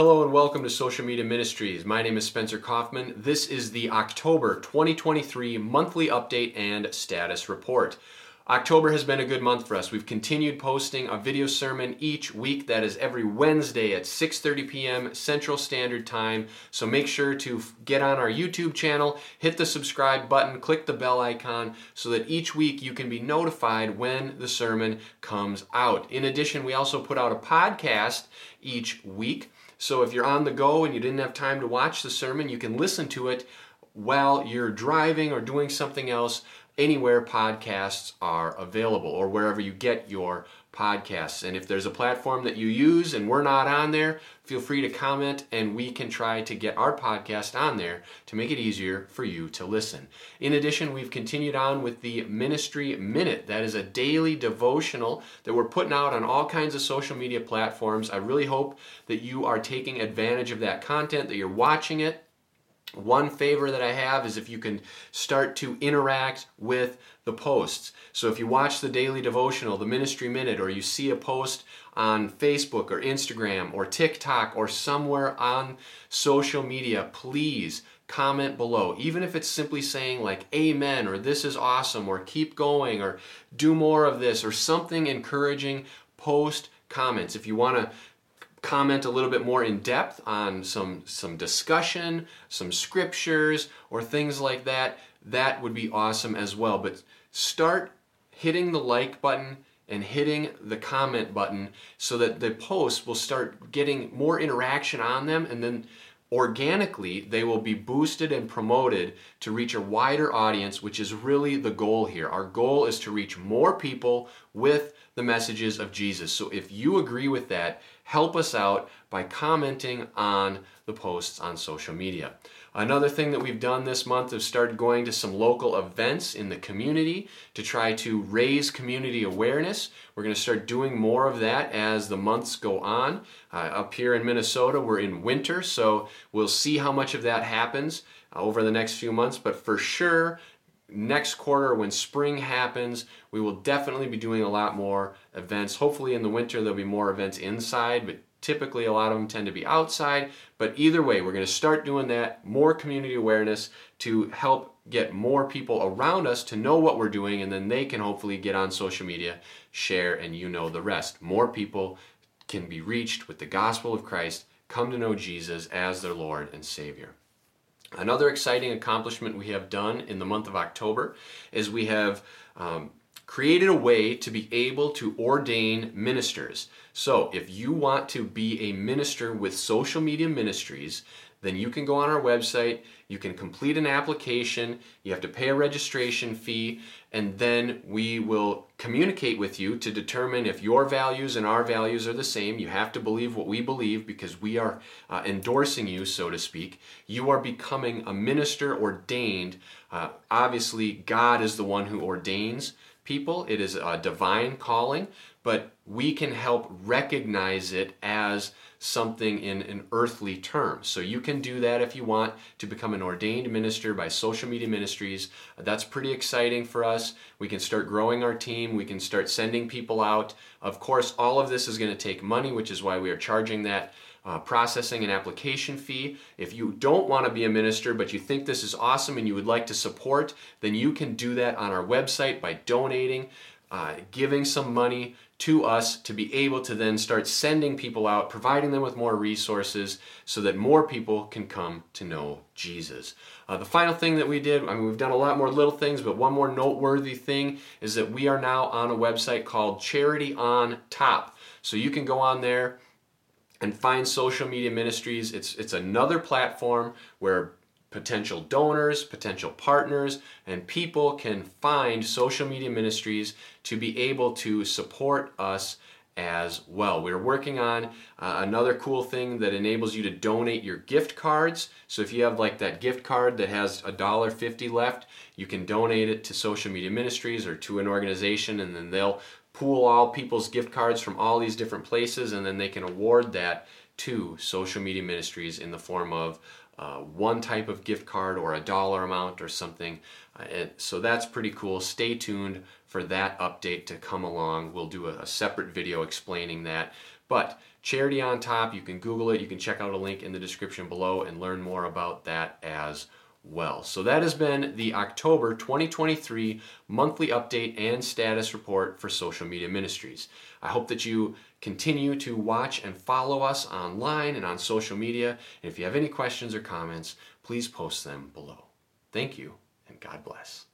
Hello and welcome to Social Media Ministries. My name is Spencer Coffman. This is the October 2023 monthly update and status report. October has been a good month for us. We've continued posting a video sermon each week. That is every Wednesday at 6:30 p.m. Central Standard Time. So make sure to get on our YouTube channel, hit the subscribe button, click the bell icon so that each week you can be notified when the sermon comes out. In addition, we also put out a podcast each week. So if you're on the go and you didn't have time to watch the sermon, you can listen to it while you're driving or doing something else anywhere podcasts are available or wherever you get your podcasts. And if there's a platform that you use and we're not on there, feel free to comment and we can try to get our podcast on there to make it easier for you to listen. In addition, we've continued on with the Ministry Minute. That is a daily devotional that we're putting out on all kinds of social media platforms. I really hope that you are taking advantage of that content, that you're watching it one favor that I have is if you can start to interact with the posts. So if you watch the daily devotional, the ministry minute, or you see a post on Facebook or Instagram or TikTok or somewhere on social media, please comment below. Even if it's simply saying like amen or this is awesome or keep going or do more of this or something encouraging, post comments. If you want to comment a little bit more in depth on some some discussion, some scriptures or things like that, that would be awesome as well. But start hitting the like button and hitting the comment button so that the posts will start getting more interaction on them and then organically they will be boosted and promoted to reach a wider audience which is really the goal here our goal is to reach more people with the messages of jesus so if you agree with that help us out by commenting on the posts on social media Another thing that we've done this month is started going to some local events in the community to try to raise community awareness. We're going to start doing more of that as the months go on. Uh, up here in Minnesota, we're in winter, so we'll see how much of that happens over the next few months. But for sure, next quarter when spring happens we will definitely be doing a lot more events hopefully in the winter there'll be more events inside but Typically, a lot of them tend to be outside, but either way, we're going to start doing that, more community awareness to help get more people around us to know what we're doing, and then they can hopefully get on social media, share, and you know the rest. More people can be reached with the gospel of Christ, come to know Jesus as their Lord and Savior. Another exciting accomplishment we have done in the month of October is we have um, created a way to be able to ordain ministers. So, if you want to be a minister with social media ministries, then you can go on our website, you can complete an application, you have to pay a registration fee, and then we will communicate with you to determine if your values and our values are the same. You have to believe what we believe because we are uh, endorsing you, so to speak. You are becoming a minister ordained. Uh, obviously, God is the one who ordains people. It is a divine calling, but we can help recognize it as something in an earthly term. So you can do that if you want to become an ordained minister by Social Media Ministries. That's pretty exciting for us. We can start growing our team, we can start sending people out. Of course, all of this is going to take money, which is why we are charging that uh, processing and application fee. If you don't want to be a minister but you think this is awesome and you would like to support, then you can do that on our website by donating, uh, giving some money to us to be able to then start sending people out, providing them with more resources so that more people can come to know Jesus. Uh, the final thing that we did, I mean, we've done a lot more little things, but one more noteworthy thing is that we are now on a website called Charity on Top. So you can go on there and find social media ministries. It's, it's another platform where potential donors, potential partners, and people can find social media ministries to be able to support us as well. We're working on uh, another cool thing that enables you to donate your gift cards. So if you have like that gift card that has a dollar fifty left, you can donate it to social media ministries or to an organization and then they'll pool all people's gift cards from all these different places and then they can award that to social media ministries in the form of uh, one type of gift card or a dollar amount or something. Uh, so that's pretty cool. Stay tuned for that update to come along. We'll do a, a separate video explaining that. But Charity on Top, you can Google it, you can check out a link in the description below and learn more about that as well. So that has been the October 2023 monthly update and status report for Social Media Ministries. I hope that you continue to watch and follow us online and on social media. And if you have any questions or comments, please post them below. Thank you and God bless.